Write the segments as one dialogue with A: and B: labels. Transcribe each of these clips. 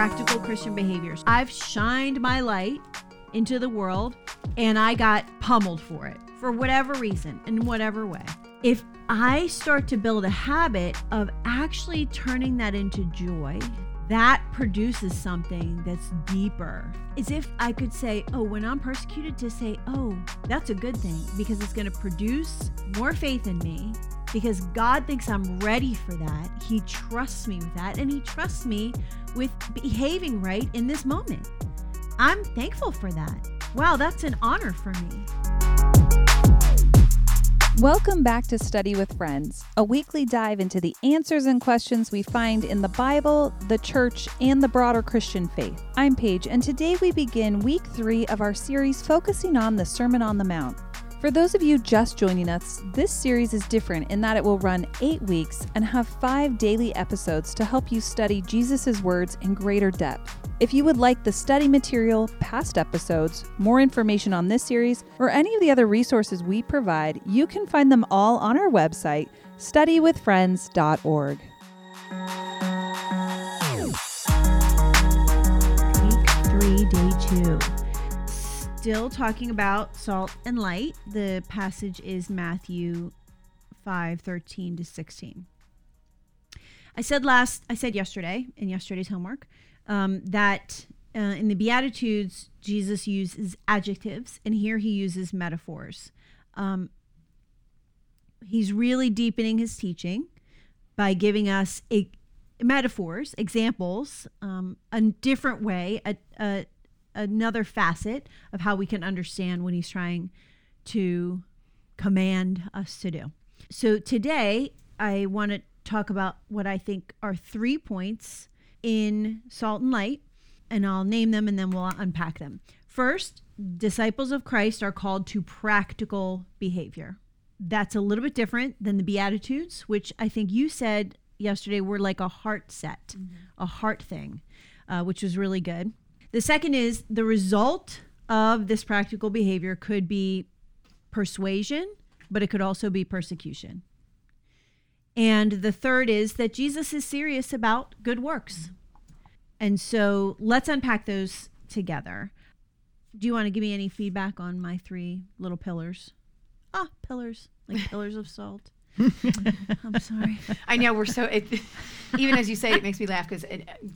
A: practical Christian behaviors. I've shined my light into the world and I got pummeled for it for whatever reason, in whatever way. If I start to build a habit of actually turning that into joy, that produces something that's deeper. As if I could say, oh, when I'm persecuted, to say, oh, that's a good thing because it's going to produce more faith in me because God thinks I'm ready for that. He trusts me with that and He trusts me with behaving right in this moment. I'm thankful for that. Wow, that's an honor for me.
B: Welcome back to Study with Friends, a weekly dive into the answers and questions we find in the Bible, the church, and the broader Christian faith. I'm Paige, and today we begin week three of our series focusing on the Sermon on the Mount. For those of you just joining us, this series is different in that it will run eight weeks and have five daily episodes to help you study Jesus' words in greater depth. If you would like the study material, past episodes, more information on this series, or any of the other resources we provide, you can find them all on our website, studywithfriends.org.
A: Week three, day two. Still talking about salt and light. The passage is Matthew 5 13 to 16. I said last, I said yesterday in yesterday's homework um, that uh, in the Beatitudes, Jesus uses adjectives, and here he uses metaphors. Um, he's really deepening his teaching by giving us a, metaphors, examples, um, a different way, a, a, another facet of how we can understand what he's trying to command us to do. So today, I want to talk about what I think are three points in Salt and Light, and I'll name them and then we'll unpack them. First, disciples of Christ are called to practical behavior. That's a little bit different than the Beatitudes, which I think you said yesterday were like a heart set, mm-hmm. a heart thing, uh, which was really good. The second is the result of this practical behavior could be persuasion, but it could also be persecution. And the third is that Jesus is serious about good works. And so let's unpack those together. Do you want to give me any feedback on my three little pillars? Ah, pillars, like pillars of salt. I'm sorry.
C: I know we're so. It, even as you say, it makes me laugh because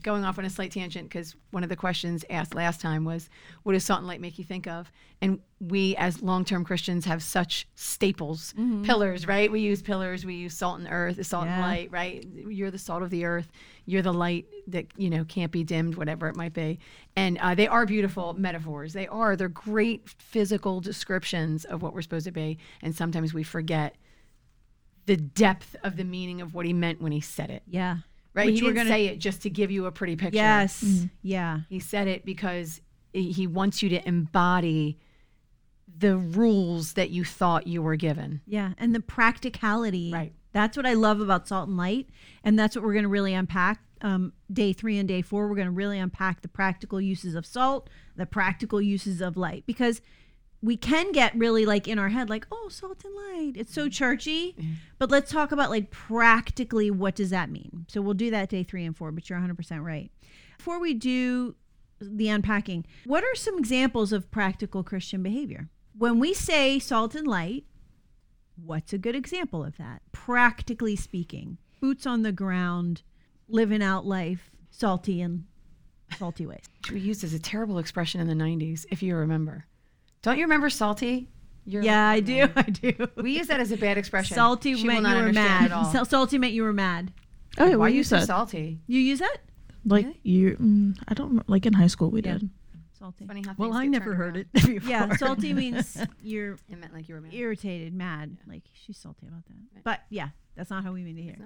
C: going off on a slight tangent. Because one of the questions asked last time was, "What does salt and light make you think of?" And we, as long-term Christians, have such staples, mm-hmm. pillars, right? We use pillars. We use salt and earth, salt yeah. and light, right? You're the salt of the earth. You're the light that you know can't be dimmed, whatever it might be. And uh, they are beautiful metaphors. They are. They're great physical descriptions of what we're supposed to be. And sometimes we forget the depth of the meaning of what he meant when he said it.
A: Yeah.
C: Right. Which he didn't gonna... say it just to give you a pretty picture.
A: Yes. Mm-hmm. Yeah.
C: He said it because he wants you to embody the rules that you thought you were given.
A: Yeah. And the practicality.
C: Right.
A: That's what I love about Salt and Light. And that's what we're going to really unpack. Um, day three and day four, we're going to really unpack the practical uses of salt, the practical uses of light. Because we can get really like in our head like oh salt and light. It's so mm-hmm. churchy. But let's talk about like practically what does that mean? So we'll do that day three and four but you're 100% right. Before we do the unpacking what are some examples of practical christian behavior? When we say salt and light what's a good example of that? Practically speaking boots on the ground living out life salty and salty ways.
C: We used as a terrible expression in the 90s if you remember don't you remember salty?
A: You're yeah, I do. I do.
C: We use that as a bad expression.
A: Salty she meant you were mad. salty meant you were mad.
C: Oh, yeah, why are you so salty?
A: You use that?
D: Like really? you? Mm, I don't like in high school we yeah. did.
A: Salty.
D: Funny how well, I never heard around.
A: it. Before. Yeah, salty means you're.
C: It meant like you were mad.
A: irritated, mad. Yeah. Like she's salty about that. Right. But yeah, that's not how we mean to hear.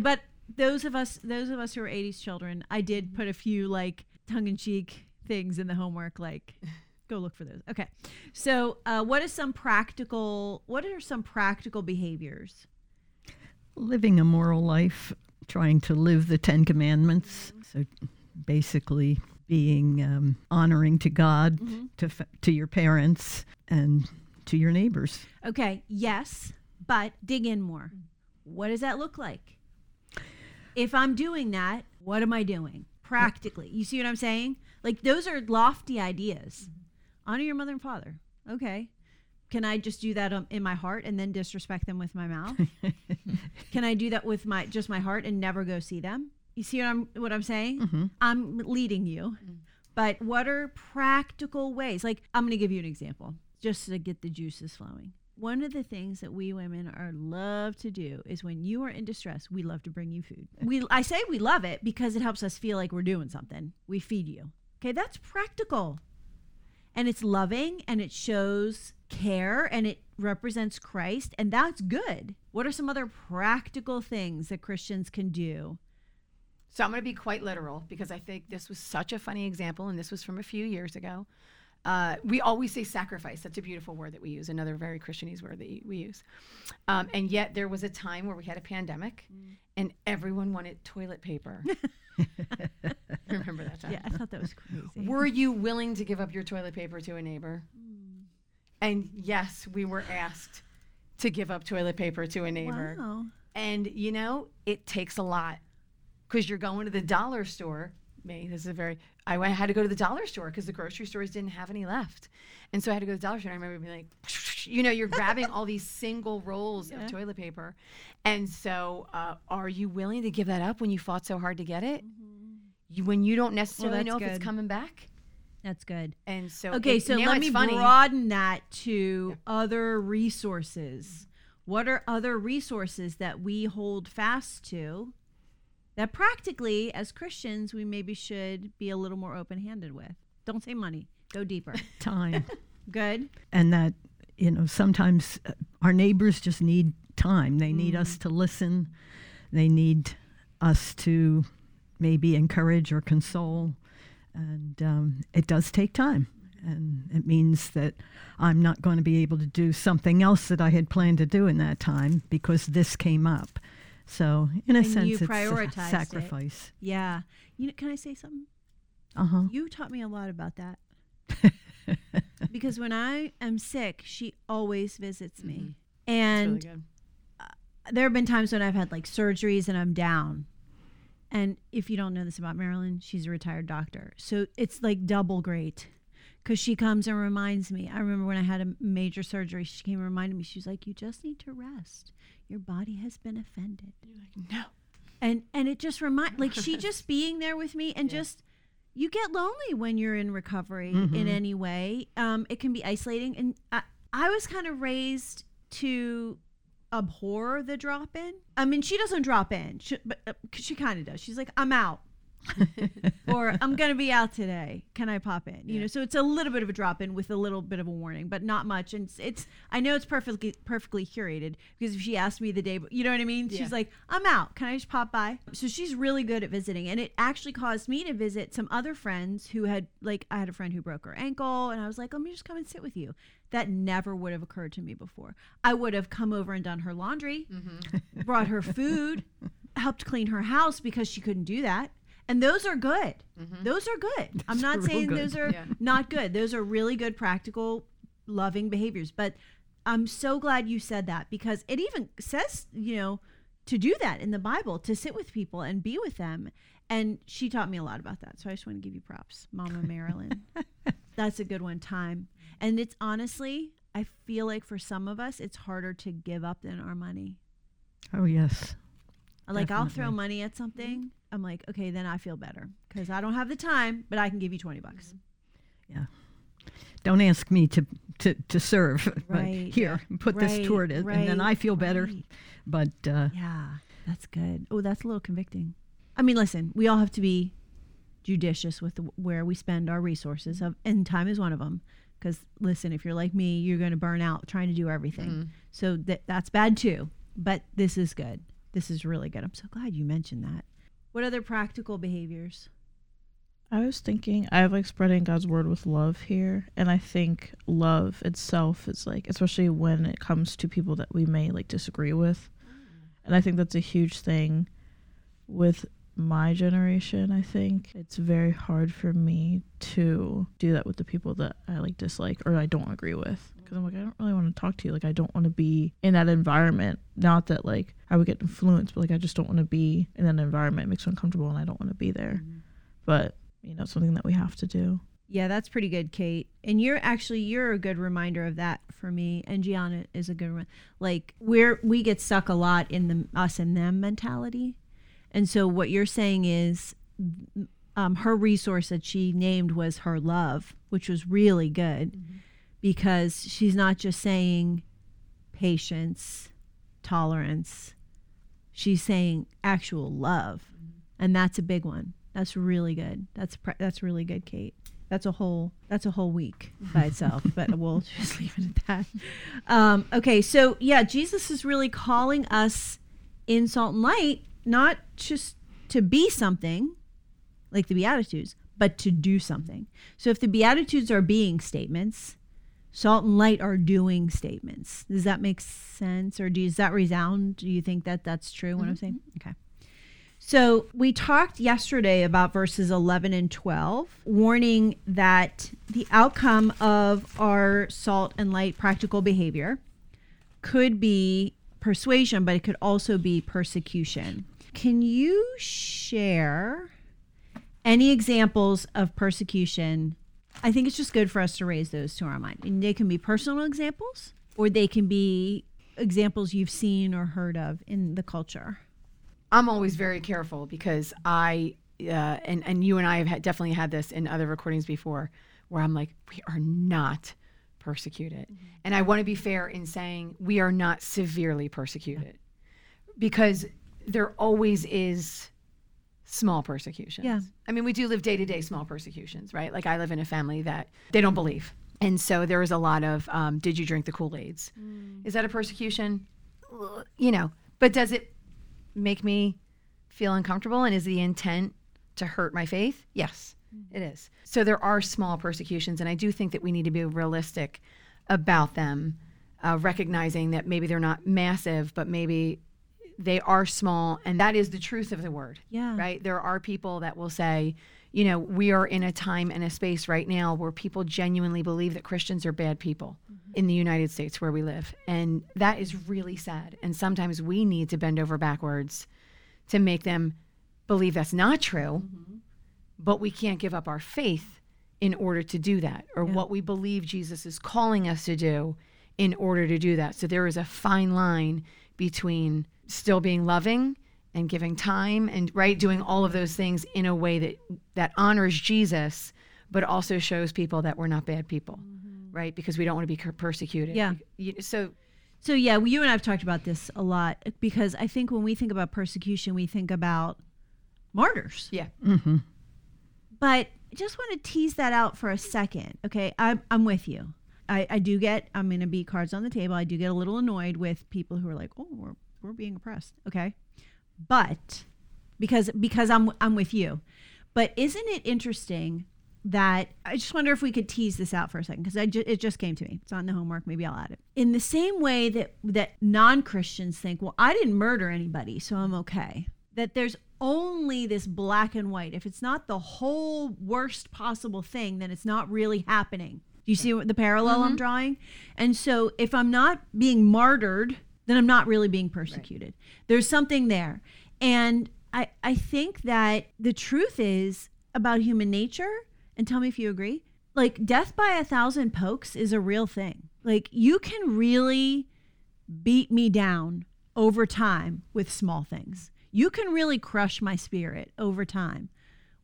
A: But those of us, those of us who are '80s children, I did put a few like tongue-in-cheek things in the homework, like go look for those. Okay. So, uh, what is some practical? What are some practical behaviors?
D: Living a moral life, trying to live the Ten Commandments. Mm-hmm. So, basically, being um, honoring to God, mm-hmm. to to your parents, and to your neighbors.
A: Okay. Yes, but dig in more. Mm. What does that look like? If I'm doing that, what am I doing? practically. You see what I'm saying? Like those are lofty ideas. Honor your mother and father. Okay. Can I just do that um, in my heart and then disrespect them with my mouth? Can I do that with my just my heart and never go see them? You see what I'm what I'm saying? I'm leading you. But what are practical ways? Like I'm going to give you an example just to get the juices flowing. One of the things that we women are love to do is when you are in distress, we love to bring you food. We I say we love it because it helps us feel like we're doing something. We feed you. Okay, that's practical. And it's loving and it shows care and it represents Christ and that's good. What are some other practical things that Christians can do?
C: So I'm going to be quite literal because I think this was such a funny example, and this was from a few years ago. Uh, we always say sacrifice. That's a beautiful word that we use, another very Christianese word that we use. Um, and yet there was a time where we had a pandemic and everyone wanted toilet paper. Remember that time?
A: Yeah, I thought that was crazy.
C: Were you willing to give up your toilet paper to a neighbor? And yes, we were asked to give up toilet paper to a neighbor.
A: Wow.
C: And you know, it takes a lot because you're going to the dollar store. Me, this is a very. I went, had to go to the dollar store because the grocery stores didn't have any left, and so I had to go to the dollar store. And I remember being like, you know, you're grabbing all these single rolls
A: Yeah.
C: of toilet paper, and so uh, are you willing to give that up when you fought so hard to get it? You, when you don't necessarily
A: that's
C: know if it's coming back,
A: That's good.
C: and so
A: Okay,
C: it-
A: so let me
C: funny.
A: broaden that to other resources. What are other resources that we hold fast to that practically, as Christians, we maybe should be a little more open handed with? Don't say money, go deeper.
D: Time.
A: Good.
D: and that you know sometimes uh, our neighbors just need time they need us
A: Mm.
D: to listen they need us to maybe encourage or console and um, it does take time and it means that i'm not going to be able to do something else that i had planned to do in that time because this came up so in a
A: And
D: sense
A: you
D: it's a
A: prioritized it.
D: sacrifice
A: Yeah. You know, can I say something?
D: uh-huh
A: You taught me a lot about that. because when I am sick, she always visits me.
C: It's
A: And
C: really good.
A: there have been times when I've had like surgeries and I'm down. And if you don't know this about Marilyn, she's a retired doctor. So it's like double great because she comes and reminds me. I remember when I had a major surgery, she came and reminded me. She was like, You just need to rest. Your body has been offended.
C: No.
A: And and it just remind like she just being there with me and just you get lonely when you're in recovery in any way. Um, it can be isolating. And I, I was kind of raised to abhor the drop in. I mean, she doesn't drop in, she, but uh, she kind of does. She's like, I'm out. Or I'm gonna be out today. Can I pop in? You know, so it's a little bit of a drop in with a little bit of a warning, but not much. And it's, it's I know it's perfectly perfectly curated because if she asked me the day, you know what I mean?
C: Yeah.
A: She's like, I'm out. Can I just pop by? So she's really good at visiting, and it actually caused me to visit some other friends who had like I had a friend who broke her ankle, and I was like, let me just come and sit with you. That never would have occurred to me before. I would have come over and done her laundry, mm-hmm. brought her food, helped clean her house because she couldn't do that. And those are good. Mm-hmm. Those are good. I'm not saying
D: good.
A: those are
C: Yeah.
A: not good. Those are really good, practical, loving behaviors. But I'm so glad you said that because it even says, you know, to do that in the Bible, to sit with people and be with them. And she taught me a lot about that. So I just want to give you props, Mama Marilyn. That's a good one. Time. And it's honestly, I feel like for some of us, it's harder to give up than our money.
D: oh yes
A: Like I'll throw money at something. Mm-hmm. I'm like, okay, then I feel better because I don't have the time, but I can give you 20 bucks. Mm-hmm. Yeah.
D: Don't ask me to to, to serve but
A: Right.
D: here put this toward it and then i feel better
A: right.
D: but uh,
A: Yeah, that's good. Oh, that's a little convicting. I mean, listen, we all have to be judicious with where we spend our resources, mm-hmm. of, and time is one of them. Because listen, if you're like me, you're going to burn out trying to do everything. Mm-hmm. So that that's bad too. But this is good. This is really good. I'm so glad you mentioned that. What other practical behaviors?
E: I was thinking I have like spreading God's word with love here, and I think love itself is like, especially when it comes to people that we may like disagree with, mm. and I think that's a huge thing with my generation. I think it's very hard for me to do that with the people that I like dislike or I don't agree with. Because I'm like, I don't really want to talk to you. Like, I don't want to be in that environment. Not that like I would get influenced, but like I just don't want to be in that environment. It makes me uncomfortable, and I don't want to be there but you know, something that we have to do.
A: Yeah, that's pretty good, Kate. And you're actually you're a good reminder of that for me. And Gianna is a good one. Like we're we get stuck a lot in the us and them mentality. And so what you're saying is um, her resource that she named was her love, which was really good because she's not just saying patience, tolerance. She's saying actual love. And that's a big one. That's really good. That's pre- that's really good, Kate. That's a whole that's a whole week by itself, but we'll just leave it at that. Um, okay, so yeah, Jesus is really calling us in salt and light, not just to be something like the Beatitudes, but to do something. So if the Beatitudes are being statements, salt and light are doing statements. Does that make sense, or does that resound? Do you think that that's true? What I'm mm-hmm. saying? Okay. So we talked yesterday about verses 11 and 12, warning that the outcome of our salt and light practical behavior could be persuasion, but it could also be persecution. Can you share any examples of persecution? I think it's just good for us to raise those to our mind. And they can be personal examples or they can be examples you've seen or heard of in the culture.
C: I'm always very careful because I uh, and and you and I have had, definitely had this in other recordings before, where I'm like, we are not persecuted, and I want to be fair in saying we are not severely persecuted, because there always is small persecutions.
A: Yeah.
C: I mean, we do live day to day small persecutions, right? Like I live in a family that they don't believe. And so there is a lot of, um, did you drink the Kool Aids? Is that a persecution? You know, but does it make me feel uncomfortable? And is the intent to hurt my faith? Yes, it is. So there are small persecutions. And I do think that we need to be realistic about them, uh, recognizing that maybe they're not massive, but maybe they are small. And that is the truth of the word
A: Yeah.
C: right? There are people that will say, you know, we are in a time and a space right now where people genuinely believe that Christians are bad people mm-hmm. in the United States where we live. And that is really sad. And sometimes we need to bend over backwards to make them believe that's not true, mm-hmm. but we can't give up our faith in order to do that or
A: Yeah.
C: what we believe Jesus is calling us to do in order to do that. So there is a fine line between still being loving and giving time and right doing all of those things in a way that that honors Jesus but also shows people that we're not bad people. Right? Because we don't want to be persecuted.
A: Yeah.
C: So
A: So yeah, well, you and I have talked about this a lot because I think when we think about persecution, we think about martyrs.
C: yeah.
D: Mm-hmm.
A: But I just want to tease that out for a second. Okay, I'm I'm with you. I, I do get I'm going to be cards on the table. I do get a little annoyed with people who are like, oh, we're we're being oppressed. Okay, but because because I'm I'm with you. But isn't it interesting that I just wonder if we could tease this out for a second because ju- it just came to me. It's on the homework. Maybe I'll add it. In the same way that that non Christians think, well, I didn't murder anybody, so I'm okay. That there's only this black and white. If it's not the whole worst possible thing, then it's not really happening. Do you see what the parallel I'm mm-hmm. drawing? And so if I'm not being martyred, then I'm not really being persecuted. There's something there. And I, I think that the truth is about human nature, and tell me if you agree, like death by a thousand pokes is a real thing. Like you can really beat me down over time with small things. You can really crush my spirit over time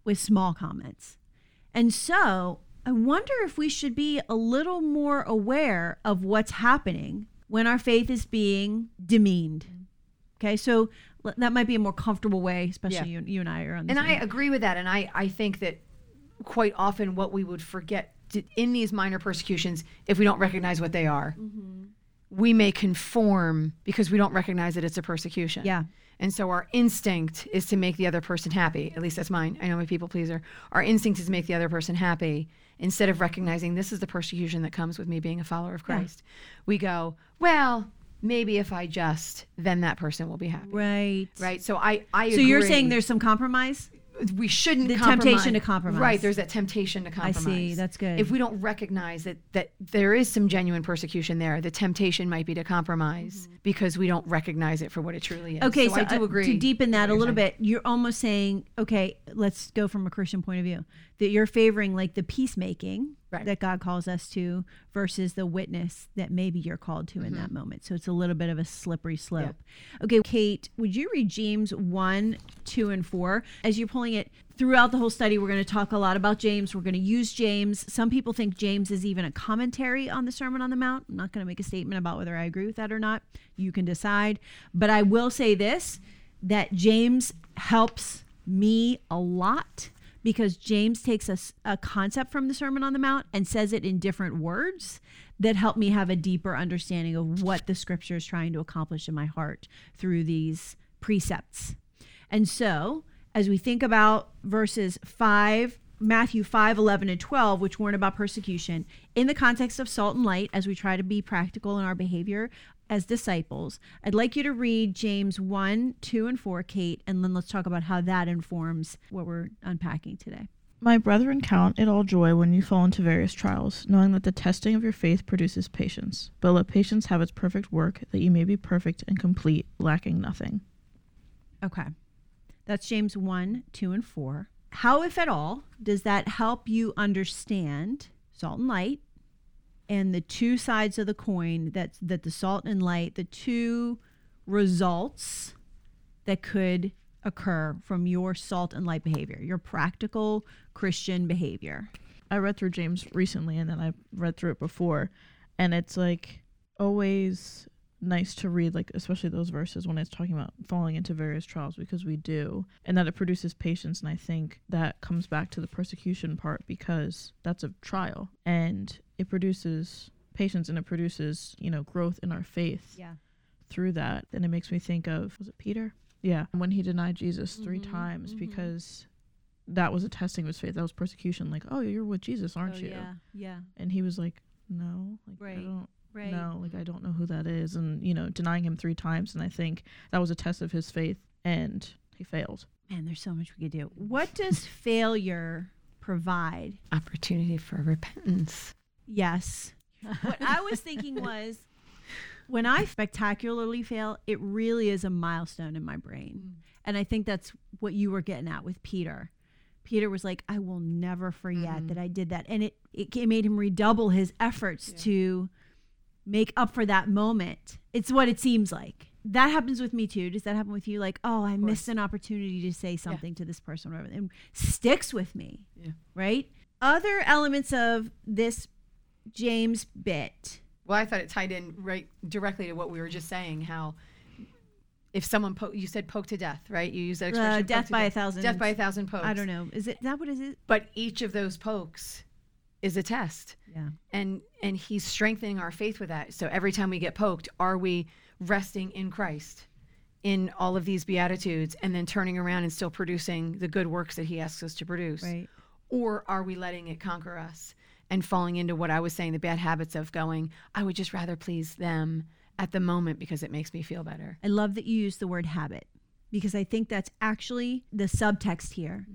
A: with small comments. And so I wonder if we should be a little more aware of what's happening when our faith is being demeaned. Mm-hmm. Okay, so that might be a more comfortable way, especially you, you and I are on. The
C: And I agree with that. And I, I think that quite often what we would forget to, in these minor persecutions, if we don't recognize what they are, mm-hmm. we may conform because we don't recognize that it's a persecution.
A: Yeah.
C: And so our instinct is to make the other person happy. At least that's mine. I know a people pleaser. Our instinct is to make the other person happy instead of recognizing this is the persecution that comes with me being a follower of Christ. We go, well, maybe if I just, then that person will be happy.
A: right,
C: Right. So I, I
A: So you're saying there's some compromise?
C: We shouldn't
A: The
C: compromise.
A: temptation to compromise.
C: Right, there's that temptation to compromise I
A: see. That's good.
C: If we don't recognize that that there is some genuine persecution there, the temptation might be to compromise because we don't recognize it for what it truly is.
A: Mm-hmm. Okay, so,
C: I do
A: uh,
C: agree.
A: to deepen that a little bit, you're almost saying, okay, let's go from a Christian point of view, that you're favoring like the peacemaking
C: Right.
A: that God calls us to versus the witness that maybe you're called to in
C: Mm-hmm.
A: that moment. So it's a little bit of a slippery slope. Okay, Kate, would you read James 1, 2, and 4? As you're pulling it throughout the whole study, we're going to talk a lot about James. We're going to use James. Some people think James is even a commentary on the Sermon on the Mount. I'm not going to make a statement about whether I agree with that or not. You can decide. But I will say this that James helps me a lot because James takes a concept from the Sermon on the Mount and says it in different words that help me have a deeper understanding of what the scripture is trying to accomplish in my heart through these precepts. And so, as we think about verses 5, Matthew 5, 11, and 12, which weren't about persecution, in the context of salt and light, as we try to be practical in our behavior as disciples, I'd like you to read James 1, 2, and 4, Kate, and then let's talk about how that informs what we're unpacking today.
E: My brethren, count it all joy when you fall into various trials, knowing that the testing of your faith produces patience. But let patience have its perfect work, that you may be perfect and complete, lacking nothing.
A: Okay. That's James 1, 2, and 4. How, if at all, does that help you understand salt and light and the two sides of the coin that, that the salt and light, the two results that could occur from your salt and light behavior, your practical Christian behavior?
E: I read through James recently and then I read through it before and it's like always nice to read like especially those verses when it's talking about falling into various trials because we do and that it produces patience and I think that comes back to the persecution part because that's a trial and it produces patience and it produces you know growth in our faith
A: Yeah.
E: through that and it makes me think of was it Peter yeah when he denied Jesus 3
A: Mhm,
E: times
A: mhm.
E: because that was a testing of his faith that was persecution like oh you're with Jesus aren't you
A: Oh, Yeah. Yeah.
E: and he was like no like
A: Right,
E: i don't
A: Right.
E: know like i don't know who that is and you know denying him three times and i think that was a test of his faith and he failed
A: Man, there's so much we could do. What does failure provide
C: opportunity for repentance.
A: Yes. what I was thinking was when I spectacularly fail, it really is a milestone in my brain. Mm. And I think that's what you were getting at with Peter. Peter was like, I will never forget mm-hmm. that I did that. And it, it, it made him redouble his efforts to make up for that moment. It's what it seems like. That happens with me too. Does that happen with you? Like, oh, I missed an opportunity to say something to this person, or whatever, and sticks with me.
C: Yeah.
A: Right? Other elements of this James bit.
C: Well, I thought it tied in right directly to what we were just saying. How if someone po- you said poke to death, right? You use that expression.
A: Uh, death by a thousand.
C: Death by a thousand pokes.
A: I don't know. Is it that? What is it?
C: But each of those pokes is a test.
A: Yeah.
C: and and he's strengthening our faith with that so every time we get poked are we resting in christ in all of these beatitudes and then turning around and still producing the good works that he asks us to produce
A: Right.
C: or are we letting it conquer us and falling into what i was saying the bad habits of going i would just rather please them at the moment because it makes me feel better
A: I love that you use the word habit because I think that's actually the subtext here.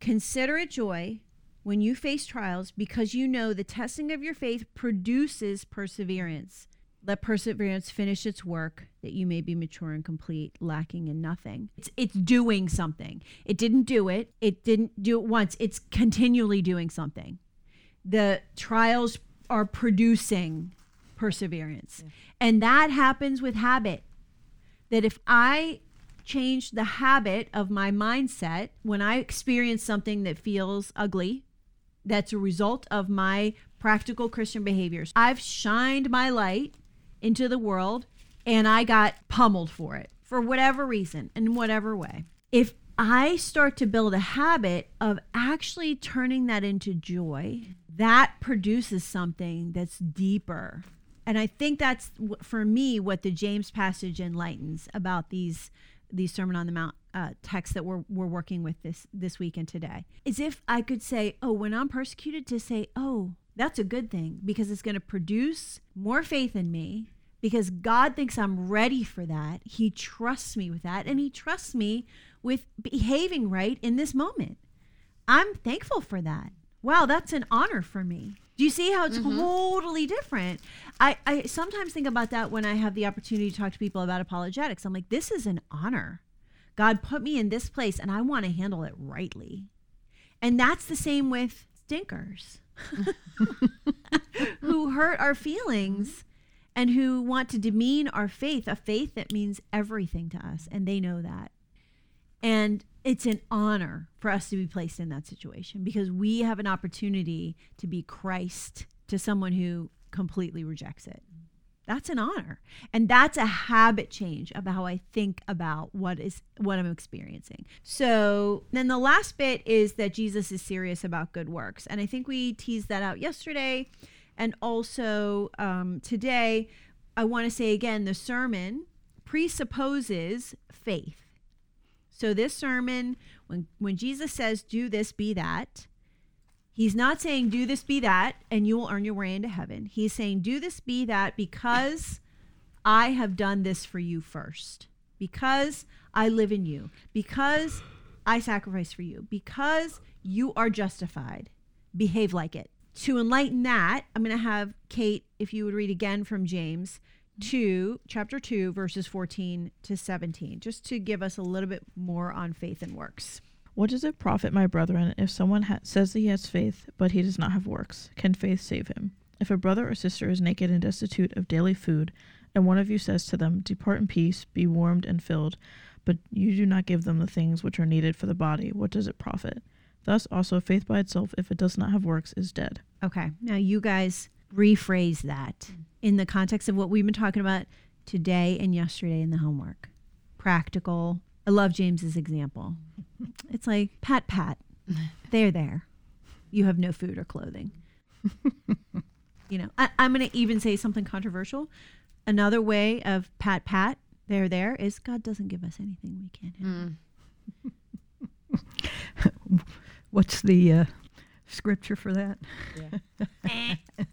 A: Consider it joy when you face trials because you know the testing of your faith produces perseverance. Let perseverance finish its work that you may be mature and complete, lacking in nothing. It's, it's doing something. It didn't do it, it didn't do it once, it's continually doing something. The trials are producing perseverance. And that happens with habit that if I change the habit of my mindset when I experience something that feels ugly, that's a result of my practical Christian behaviors. I've shined my light into the world and I got pummeled for it for whatever reason, in whatever way. If I start to build a habit of actually turning that into joy, that produces something that's deeper. And I think that's for me what the James passage enlightens about these these Sermon on the Mount uh, texts that we're we're working with this this week and today. Is if I could say, oh, when I'm persecuted, to say, oh, that's a good thing because it's going to produce more faith in me because God thinks I'm ready for that. He trusts me with that, and He trusts me with behaving right in this moment. I'm thankful for that. Wow, that's an honor for me. Do you see how it's mm-hmm. totally different? I, I sometimes think about that when I have the opportunity to talk to people about apologetics. I'm like, this is an honor. God put me in this place and I want to handle it rightly. And that's the same with stinkers who hurt our feelings and who want to demean our faith, a faith that means everything to us. And they know that. And it's an honor for us to be placed in that situation because we have an opportunity to be Christ to someone who completely rejects it. That's an honor. And that's a habit change about how I think about what is what I'm experiencing. So then the last bit is that Jesus is serious about good works. And I think we teased that out yesterday. And also um, today, I want to say again the sermon presupposes faith. So this sermon, when when Jesus says, "Do this, be that," he's not saying, "Do this, be that," and you will earn your way into heaven. He's saying, "Do this, be that," because I have done this for you first. Because I live in you. Because I sacrifice for you. Because you are justified. Behave like it. To enlighten that, I'm going to have Kate, if you would read again from James 2, chapter 2, verses 14 to 17, just to give us a little bit more on faith and works.
E: What does it profit, my brethren, if someone ha- says that he has faith, but he does not have works? Can faith save him? If a brother or sister is naked and destitute of daily food, and one of you says to them, Depart in peace, be warmed and filled, but you do not give them the things which are needed for the body, what does it profit? Thus also faith by itself, if it does not have works, is dead.
A: Okay. Now, you guys rephrase that in the context of what we've been talking about today and yesterday in the homework. Practical. I love James's example. It's like, pat, pat. They're there. You have no food or clothing. you know, I, I'm going to even say something controversial. Another way of pat, pat, they're there is God doesn't give us anything we can't handle.
D: What's the uh, scripture for that?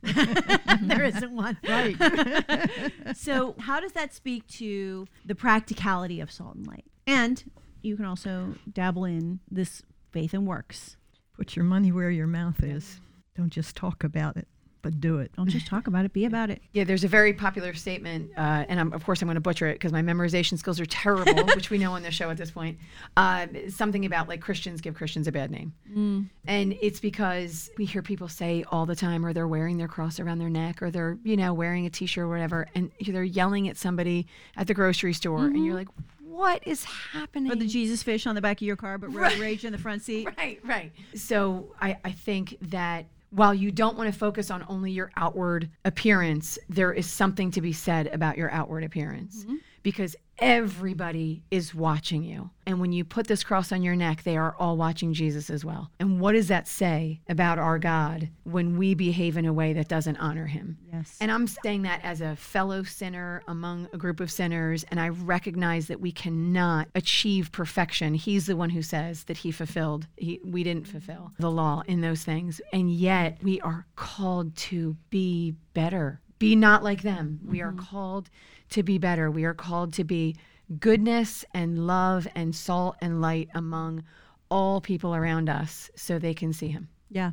A: there isn't one. Right. so, how does that speak to the practicality of salt and light? And you can also dabble in this faith and works.
D: Put your money where your mouth is. Don't just talk about it, but do it.
A: Don't just talk about it, be about it.
C: Yeah, there's a very popular statement, uh, and I'm, of course I'm going to butcher it because my memorization skills are terrible, which we know on the show at this point. Uh, something about like Christians give Christians a bad name, and it's because we hear people say all the time, or they're wearing their cross around their neck, or they're you know wearing a T-shirt or whatever, and they're yelling at somebody at the grocery store, and you're like, what is happening?
A: Or the Jesus fish on the back of your car, but
C: Right.
A: rage in the front seat.
C: Right, right. So I, I think that while you don't want to focus on only your outward appearance, there is something to be said about your outward appearance mm-hmm. Because everybody is watching you. And when you put this cross on your neck, they are all watching Jesus as well. And what does that say about our God when we behave in a way that doesn't honor him?
A: Yes.
C: And I'm saying that as a fellow sinner among a group of sinners, and I recognize that we cannot achieve perfection. He's the one who says that he fulfilled, he, we didn't fulfill the law in those things. And yet we are called to be better, be not like them. We are mm-hmm. called to be better. We are called to be goodness and love and salt and light among all people around us so they can see him.
A: Yeah.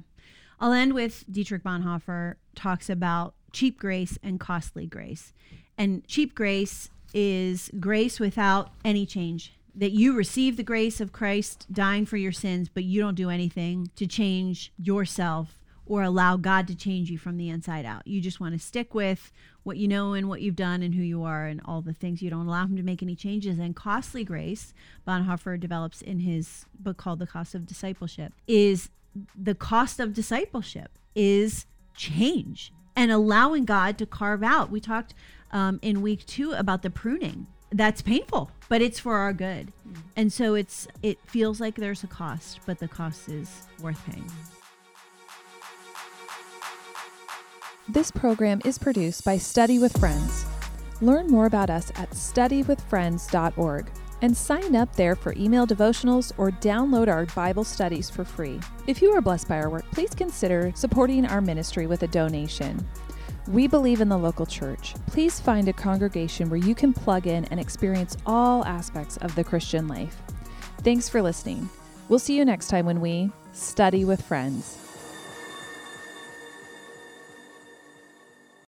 A: I'll end with Dietrich Bonhoeffer talks about cheap grace and costly grace. And cheap grace is grace without any change. That you receive the grace of Christ dying for your sins, but you don't do anything to change yourself or allow God to change you from the inside out. You just want to stick with what you know and what you've done and who you are and all the things. You don't allow Him to make any changes. And costly grace, Bonhoeffer develops in his book called The Cost of Discipleship, is the cost of discipleship is change and allowing God to carve out. We talked um, in week two about the pruning. That's painful, but it's for our good. And so it's it feels like there's a cost, but the cost is worth paying.
B: This program is produced by Study with Friends. Learn more about us at studywithfriends.org and sign up there for email devotionals or download our Bible studies for free. If you are blessed by our work, please consider supporting our ministry with a donation. We believe in the local church. Please find a congregation where you can plug in and experience all aspects of the Christian life. Thanks for listening. We'll see you next time when we study with friends.